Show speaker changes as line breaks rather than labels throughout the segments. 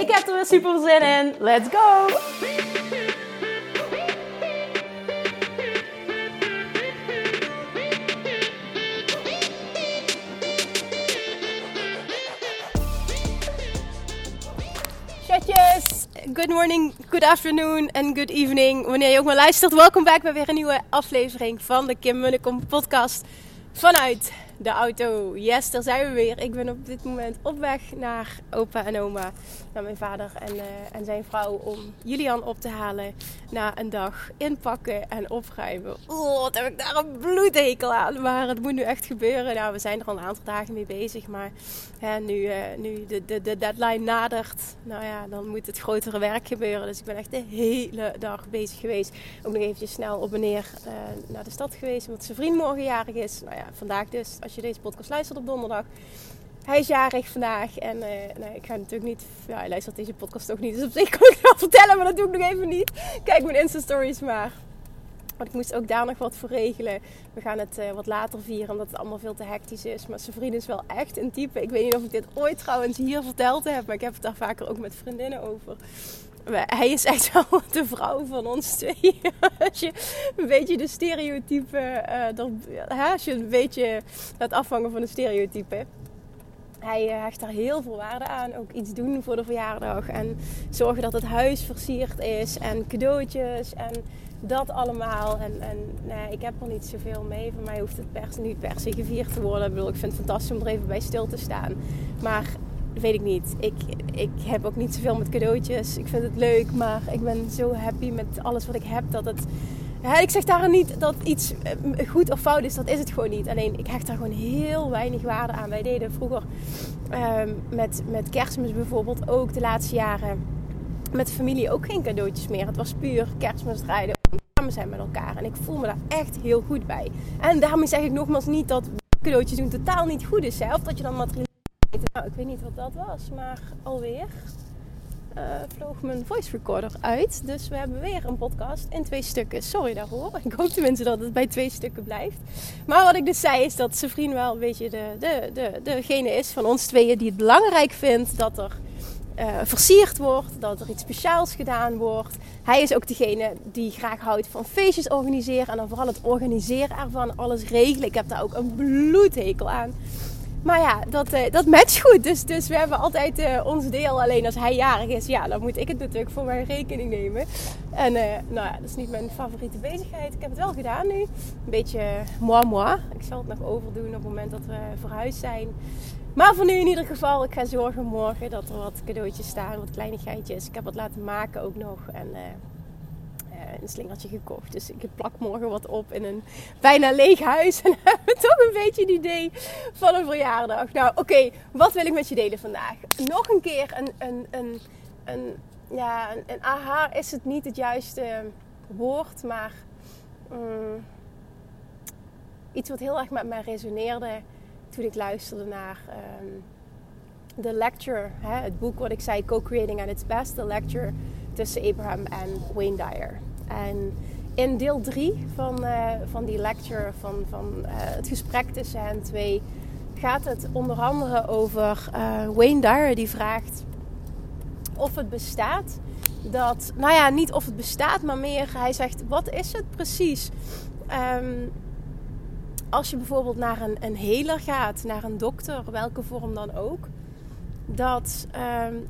Ik heb er weer super zin in. Let's go! Chatjes! Good morning, good afternoon en good evening. Wanneer je ook maar luistert, welkom bij bij weer een nieuwe aflevering van de Kim Munnekom podcast vanuit de auto. Yes, daar zijn we weer. Ik ben op dit moment op weg naar opa en oma. Naar mijn vader en, uh, en zijn vrouw. Om Julian op te halen na een dag inpakken en opruimen. Oh, wat heb ik daar een bloedhekel aan. Maar het moet nu echt gebeuren. Nou, we zijn er al een aantal dagen mee bezig. Maar hè, nu, uh, nu de, de, de deadline nadert. Nou ja, dan moet het grotere werk gebeuren. Dus ik ben echt de hele dag bezig geweest. Ook nog eventjes snel op en neer uh, naar de stad geweest. Omdat zijn vriend morgen jarig is. Nou ja, vandaag dus als je deze podcast luistert op donderdag. Hij is jarig vandaag en nee, ik ga natuurlijk niet... Ja, hij luistert deze podcast ook niet, dus op zich kan ik wel vertellen, maar dat doe ik nog even niet. Kijk mijn Insta-stories maar. Want ik moest ook daar nog wat voor regelen. We gaan het uh, wat later vieren, omdat het allemaal veel te hectisch is. Maar zijn vriend is wel echt een type. Ik weet niet of ik dit ooit trouwens hier verteld heb, maar ik heb het daar vaker ook met vriendinnen over. Hij is echt wel de vrouw van ons twee. als je een beetje de stereotype, uh, dat, als je een beetje laat afvangen van de stereotype. Hij hecht daar heel veel waarde aan. Ook iets doen voor de verjaardag. En zorgen dat het huis versierd is. En cadeautjes. En dat allemaal. En, en nee, ik heb er niet zoveel mee. Voor mij hoeft het pers, niet per se gevierd te worden. Ik, bedoel, ik vind het fantastisch om er even bij stil te staan. Maar weet ik niet. Ik, ik heb ook niet zoveel met cadeautjes. Ik vind het leuk, maar ik ben zo happy met alles wat ik heb dat het. Ik zeg daar niet dat iets goed of fout is, dat is het gewoon niet. Alleen ik hecht daar gewoon heel weinig waarde aan. Wij deden vroeger um, met, met kerstmis bijvoorbeeld ook de laatste jaren met de familie ook geen cadeautjes meer. Het was puur kerstmis rijden, samen zijn met elkaar. En ik voel me daar echt heel goed bij. En daarmee zeg ik nogmaals niet dat cadeautjes doen totaal niet goed is. Hè? Of dat je dan nou, ik weet niet wat dat was, maar alweer uh, vloog mijn voice recorder uit. Dus we hebben weer een podcast in twee stukken. Sorry daarvoor. Ik hoop tenminste dat het bij twee stukken blijft. Maar wat ik dus zei is dat zijn vriend wel een beetje de, de, de, degene is van ons tweeën die het belangrijk vindt dat er uh, versierd wordt, dat er iets speciaals gedaan wordt. Hij is ook degene die graag houdt van feestjes organiseren en dan vooral het organiseren ervan, alles regelen. Ik heb daar ook een bloedhekel aan. Maar ja, dat, uh, dat matcht goed. Dus, dus we hebben altijd uh, ons deel. Alleen als hij jarig is, ja, dan moet ik het natuurlijk voor mijn rekening nemen. En uh, nou ja, dat is niet mijn favoriete bezigheid. Ik heb het wel gedaan nu. Een beetje moi moi. Ik zal het nog overdoen op het moment dat we verhuisd zijn. Maar voor nu in ieder geval, ik ga zorgen morgen dat er wat cadeautjes staan, wat kleinigheidjes. Ik heb wat laten maken ook nog. En een slingertje gekocht. Dus ik plak morgen wat op in een bijna leeg huis. En hebben toch een beetje het idee van een verjaardag. Nou, oké, wat wil ik met je delen vandaag? Nog een keer een, een, een, een ja, een, aha is het niet het juiste woord, maar um, iets wat heel erg met mij resoneerde toen ik luisterde naar um, de lecture, hè, het boek wat ik zei, Co-Creating at its Best, de lecture tussen Abraham en Wayne Dyer. En in deel 3 van, uh, van die lecture, van, van uh, het gesprek tussen hen twee, gaat het onder andere over uh, Wayne Dyer die vraagt of het bestaat. Dat, nou ja, niet of het bestaat, maar meer hij zegt: wat is het precies? Um, als je bijvoorbeeld naar een, een heler gaat, naar een dokter, welke vorm dan ook, dat, um,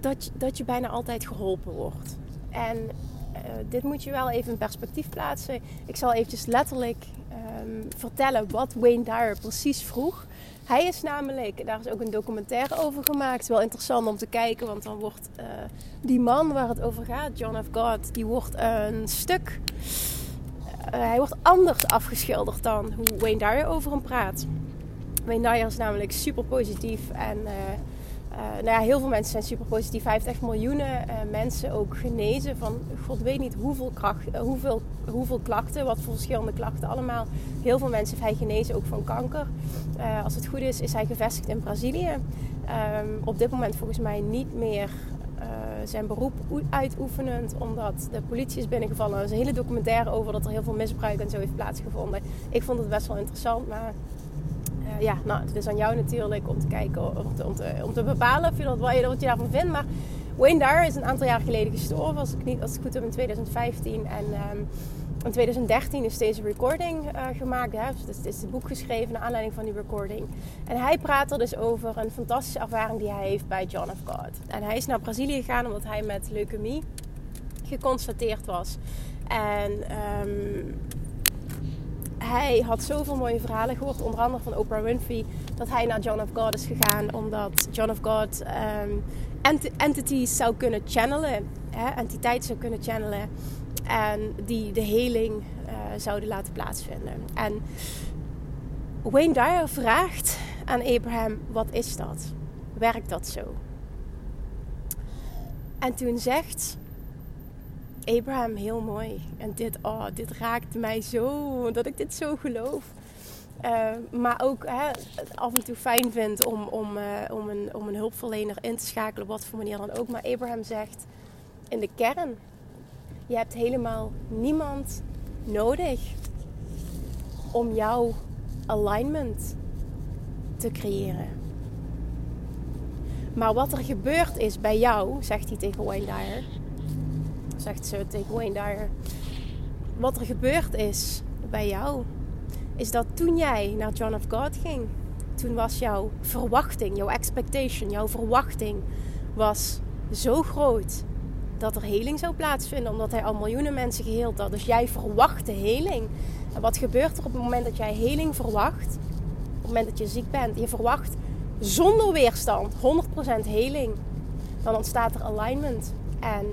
dat, dat je bijna altijd geholpen wordt. En uh, dit moet je wel even in perspectief plaatsen. Ik zal eventjes letterlijk um, vertellen wat Wayne Dyer precies vroeg. Hij is namelijk, daar is ook een documentaire over gemaakt. Wel interessant om te kijken, want dan wordt uh, die man waar het over gaat, John F. God, die wordt een stuk. Uh, hij wordt anders afgeschilderd dan hoe Wayne Dyer over hem praat. Wayne Dyer is namelijk super positief en nou ja, heel veel mensen zijn super positief. Hij heeft echt miljoenen mensen ook genezen van god weet niet hoeveel, kracht, hoeveel, hoeveel klachten, wat voor verschillende klachten allemaal. Heel veel mensen heeft hij genezen ook van kanker. als het goed is, is hij gevestigd in Brazilië. Ehm, op dit moment volgens mij niet meer zijn beroep uitoefenend, omdat de politie is binnengevallen. Er is een hele documentaire over dat er heel veel misbruik en zo heeft plaatsgevonden. Ik vond het best wel interessant, maar ja, nou, het is aan jou natuurlijk om te kijken, om te, om te, bepalen of je dat, wat, je, je daarvan vindt. Maar Wayne Dyer is een aantal jaar geleden gestorven, als ik, niet, als ik goed heb, in 2015. En um, in 2013 is deze recording uh, gemaakt. Hè? Dus het is het boek geschreven naar aanleiding van die recording. En hij praat er dus over een fantastische ervaring die hij heeft bij John of God. En hij is naar Brazilië gegaan omdat hij met leukemie geconstateerd was. En um, hij had zoveel mooie verhalen gehoord, onder andere van Oprah Winfrey, dat hij naar John of God is gegaan omdat John of God um, entities zou kunnen channelen, hè, entiteit zou kunnen channelen en die de heling uh, zouden laten plaatsvinden. En Wayne Dyer vraagt aan Abraham: wat is dat? Werkt dat zo? En toen zegt Abraham heel mooi. En dit, oh, dit raakt mij zo, dat ik dit zo geloof. Uh, maar ook hè, af en toe fijn vind om, om, uh, om, een, om een hulpverlener in te schakelen, wat voor manier dan ook. Maar Abraham zegt in de kern: je hebt helemaal niemand nodig om jouw alignment te creëren. Maar wat er gebeurd is bij jou, zegt hij tegen Wayne Dyer, zegt ze tegen Wayne Dyer, wat er gebeurd is bij jou, is dat toen jij naar John of God ging, toen was jouw verwachting, jouw expectation, jouw verwachting was zo groot dat er heling zou plaatsvinden, omdat hij al miljoenen mensen geheeld had. Dus jij verwachtte heling. En wat gebeurt er op het moment dat jij heling verwacht? Op het moment dat je ziek bent, je verwacht zonder weerstand 100% heling, dan ontstaat er alignment. En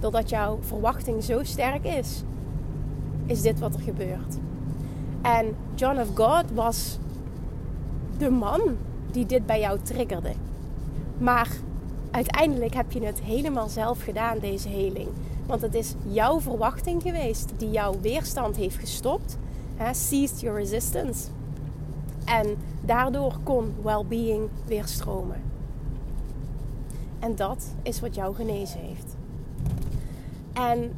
doordat jouw verwachting zo sterk is, is dit wat er gebeurt. En John of God was de man die dit bij jou triggerde. Maar uiteindelijk heb je het helemaal zelf gedaan, deze heling. Want het is jouw verwachting geweest die jouw weerstand heeft gestopt. Hè, ceased your resistance. En daardoor kon well-being weer stromen. En dat is wat jou genezen heeft. En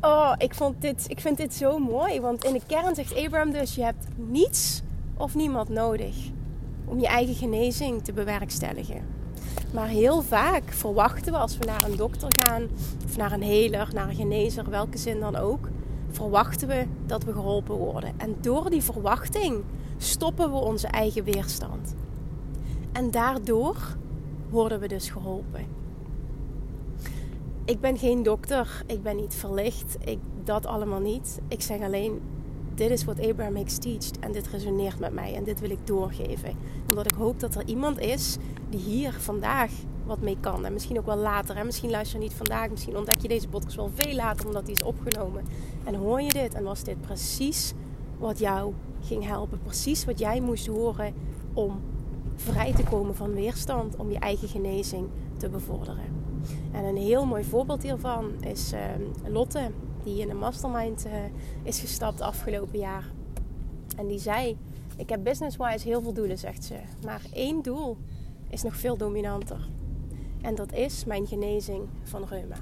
oh, ik, vond dit, ik vind dit zo mooi. Want in de kern zegt Abraham dus: je hebt niets of niemand nodig om je eigen genezing te bewerkstelligen. Maar heel vaak verwachten we als we naar een dokter gaan, of naar een heler, naar een genezer, welke zin dan ook, verwachten we dat we geholpen worden. En door die verwachting stoppen we onze eigen weerstand. En daardoor worden we dus geholpen. Ik ben geen dokter, ik ben niet verlicht, ik, dat allemaal niet. Ik zeg alleen, dit is wat Abraham Hicks teacht en dit resoneert met mij en dit wil ik doorgeven. Omdat ik hoop dat er iemand is die hier vandaag wat mee kan. En misschien ook wel later. Hè? Misschien luister je niet vandaag, misschien ontdek je deze podcast wel veel later omdat die is opgenomen. En hoor je dit en was dit precies wat jou ging helpen. Precies wat jij moest horen om vrij te komen van weerstand, om je eigen genezing te bevorderen. En een heel mooi voorbeeld hiervan is uh, Lotte, die in een mastermind uh, is gestapt afgelopen jaar. En die zei: Ik heb business-wise heel veel doelen, zegt ze. Maar één doel is nog veel dominanter. En dat is mijn genezing van reuma.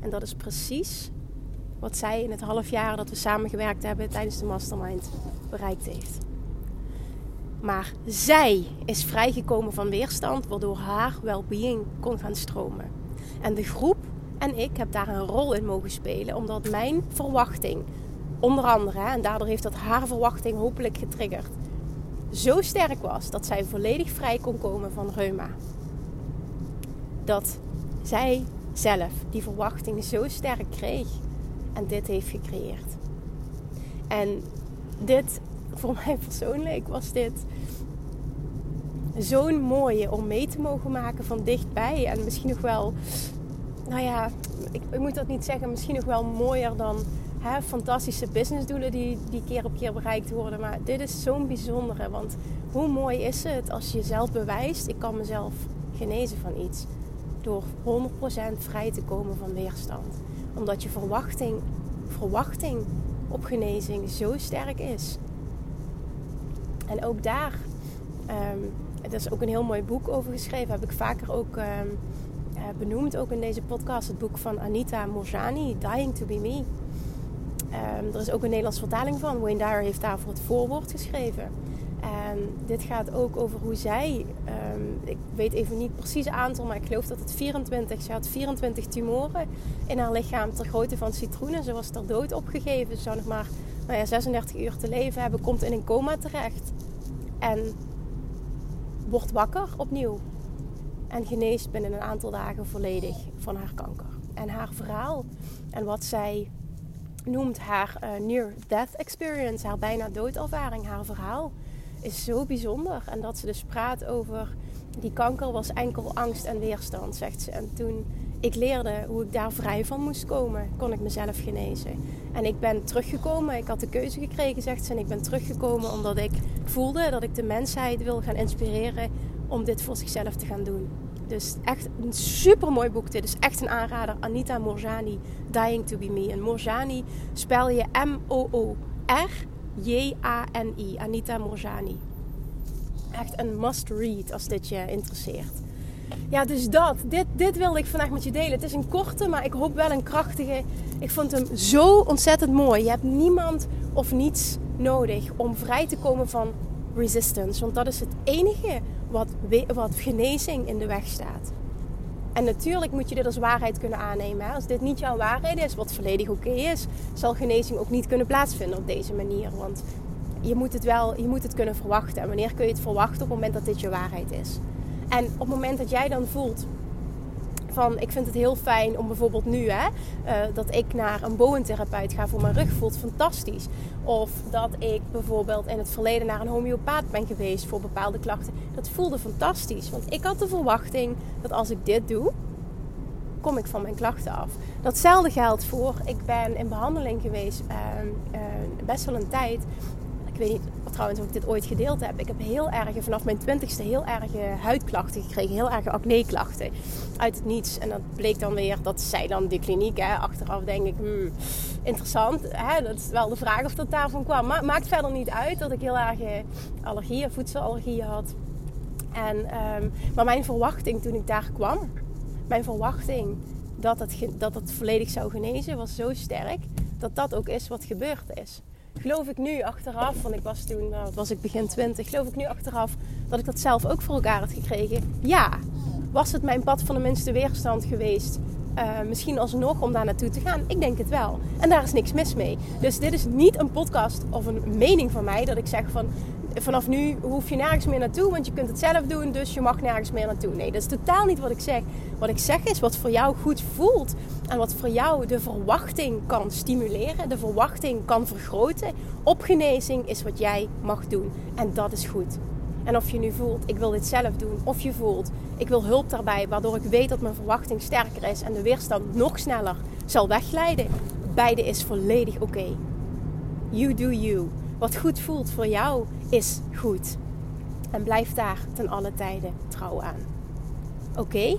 En dat is precies wat zij in het half jaar dat we samengewerkt hebben tijdens de mastermind bereikt heeft. Maar zij is vrijgekomen van weerstand, waardoor haar well-being kon gaan stromen. En de groep en ik heb daar een rol in mogen spelen, omdat mijn verwachting, onder andere, en daardoor heeft dat haar verwachting hopelijk getriggerd, zo sterk was dat zij volledig vrij kon komen van reuma. Dat zij zelf die verwachting zo sterk kreeg en dit heeft gecreëerd. En dit, voor mij persoonlijk, was dit zo'n mooie om mee te mogen maken van dichtbij. En misschien nog wel, nou ja, ik, ik moet dat niet zeggen, misschien nog wel mooier dan hè, fantastische businessdoelen die, die keer op keer bereikt worden. Maar dit is zo'n bijzondere. Want hoe mooi is het als je jezelf bewijst: ik kan mezelf genezen van iets. Door 100% vrij te komen van weerstand. Omdat je verwachting, verwachting op genezing zo sterk is. En ook daar, um, is ook een heel mooi boek over geschreven, heb ik vaker ook um, benoemd, ook in deze podcast, het boek van Anita Morjani, Dying to Be Me. Um, er is ook een Nederlandse vertaling van. Wayne Dyer heeft daarvoor het voorwoord geschreven. En dit gaat ook over hoe zij, ik weet even niet precies aantal, maar ik geloof dat het 24, ze had 24 tumoren in haar lichaam ter grootte van citroenen. Ze was ter dood opgegeven. Ze zou nog maar nou ja, 36 uur te leven hebben, komt in een coma terecht. En wordt wakker opnieuw. En geneest binnen een aantal dagen volledig van haar kanker. En haar verhaal en wat zij noemt haar uh, near-death experience, haar bijna doodervaring, haar verhaal, is zo bijzonder. En dat ze dus praat over die kanker was enkel angst en weerstand, zegt ze. En toen ik leerde hoe ik daar vrij van moest komen, kon ik mezelf genezen. En ik ben teruggekomen, ik had de keuze gekregen, zegt ze. En ik ben teruggekomen omdat ik voelde dat ik de mensheid wil gaan inspireren om dit voor zichzelf te gaan doen. Dus echt een super mooi boek. Dit is echt een aanrader. Anita Morjani, Dying to Be Me. En Morjani spel je M-O-O-R-J-A-N-I. Anita Morjani. Echt een must read als dit je interesseert. Ja, dus dat. Dit, dit wilde ik vandaag met je delen. Het is een korte, maar ik hoop wel een krachtige. Ik vond hem zo ontzettend mooi. Je hebt niemand of niets nodig om vrij te komen van resistance. Want dat is het enige wat, wat genezing in de weg staat. En natuurlijk moet je dit als waarheid kunnen aannemen. Als dit niet jouw waarheid is, wat volledig oké is, zal genezing ook niet kunnen plaatsvinden op deze manier. Want je moet het wel, je moet het kunnen verwachten. En wanneer kun je het verwachten? Op het moment dat dit je waarheid is. En op het moment dat jij dan voelt van ik vind het heel fijn om bijvoorbeeld nu hè, uh, dat ik naar een boventherapeut ga voor mijn rug voelt fantastisch. Of dat ik bijvoorbeeld in het verleden naar een homeopaat ben geweest voor bepaalde klachten. Dat voelde fantastisch. Want ik had de verwachting dat als ik dit doe, kom ik van mijn klachten af. Datzelfde geldt voor, ik ben in behandeling geweest uh, best wel een tijd ik weet niet trouwens of ik dit ooit gedeeld heb. Ik heb heel erg, vanaf mijn twintigste, heel erg huidklachten gekregen. Heel erg acne-klachten. Uit het niets. En dat bleek dan weer, dat zei dan de kliniek. Hè. Achteraf denk ik, hmm, interessant. Hè. Dat is wel de vraag of dat daarvan kwam. Maar maakt verder niet uit dat ik heel erg allergieën, voedselallergieën had. En, um, maar mijn verwachting toen ik daar kwam, mijn verwachting dat het, dat het volledig zou genezen, was zo sterk dat dat ook is wat gebeurd is geloof ik nu achteraf, want ik was toen, nou, was ik begin 20, geloof ik nu achteraf dat ik dat zelf ook voor elkaar had gekregen. Ja, was het mijn pad van de minste weerstand geweest? Uh, misschien alsnog om daar naartoe te gaan? Ik denk het wel. En daar is niks mis mee. Dus dit is niet een podcast of een mening van mij dat ik zeg van vanaf nu hoef je nergens meer naartoe, want je kunt het zelf doen, dus je mag nergens meer naartoe. Nee, dat is totaal niet wat ik zeg. Wat ik zeg is wat voor jou goed voelt en wat voor jou de verwachting kan stimuleren, de verwachting kan vergroten. Opgenezing is wat jij mag doen en dat is goed. En of je nu voelt, ik wil dit zelf doen, of je voelt, ik wil hulp daarbij, waardoor ik weet dat mijn verwachting sterker is en de weerstand nog sneller zal wegglijden. Beide is volledig oké. You do you. Wat goed voelt voor jou is goed. En blijf daar ten alle tijden trouw aan. Oké?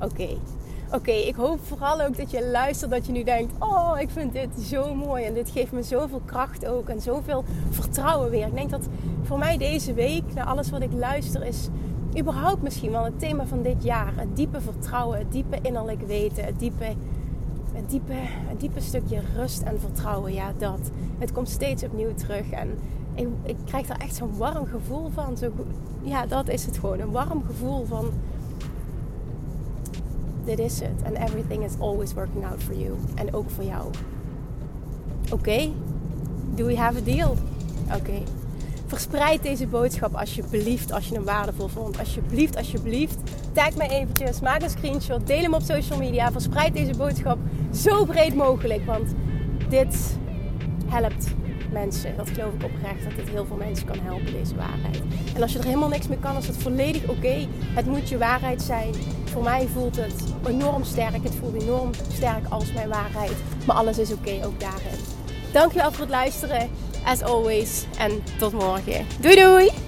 Oké. Oké, ik hoop vooral ook dat je luistert, dat je nu denkt: Oh, ik vind dit zo mooi en dit geeft me zoveel kracht ook en zoveel vertrouwen weer. Ik denk dat voor mij deze week, na alles wat ik luister, is überhaupt misschien wel het thema van dit jaar: het diepe vertrouwen, het diepe innerlijk weten, het diepe het diepe, het diepe stukje rust en vertrouwen, ja, dat. Het komt steeds opnieuw terug. En ik, ik krijg daar echt zo'n warm gevoel van. Zo, ja, dat is het gewoon. Een warm gevoel van. Dit is het. And everything is always working out for you. En ook voor jou. Oké? Do we have a deal? Oké. Verspreid deze boodschap alsjeblieft als je hem waardevol vond. Alsjeblieft, alsjeblieft. Tag mij eventjes, maak een screenshot, deel hem op social media. Verspreid deze boodschap zo breed mogelijk, want dit helpt mensen. Dat geloof ik oprecht, dat dit heel veel mensen kan helpen, deze waarheid. En als je er helemaal niks mee kan, is het volledig oké. Het moet je waarheid zijn. Voor mij voelt het enorm sterk. Het voelt enorm sterk als mijn waarheid. Maar alles is oké, ook daarin. Dankjewel voor het luisteren, as always. En tot morgen. Doei doei!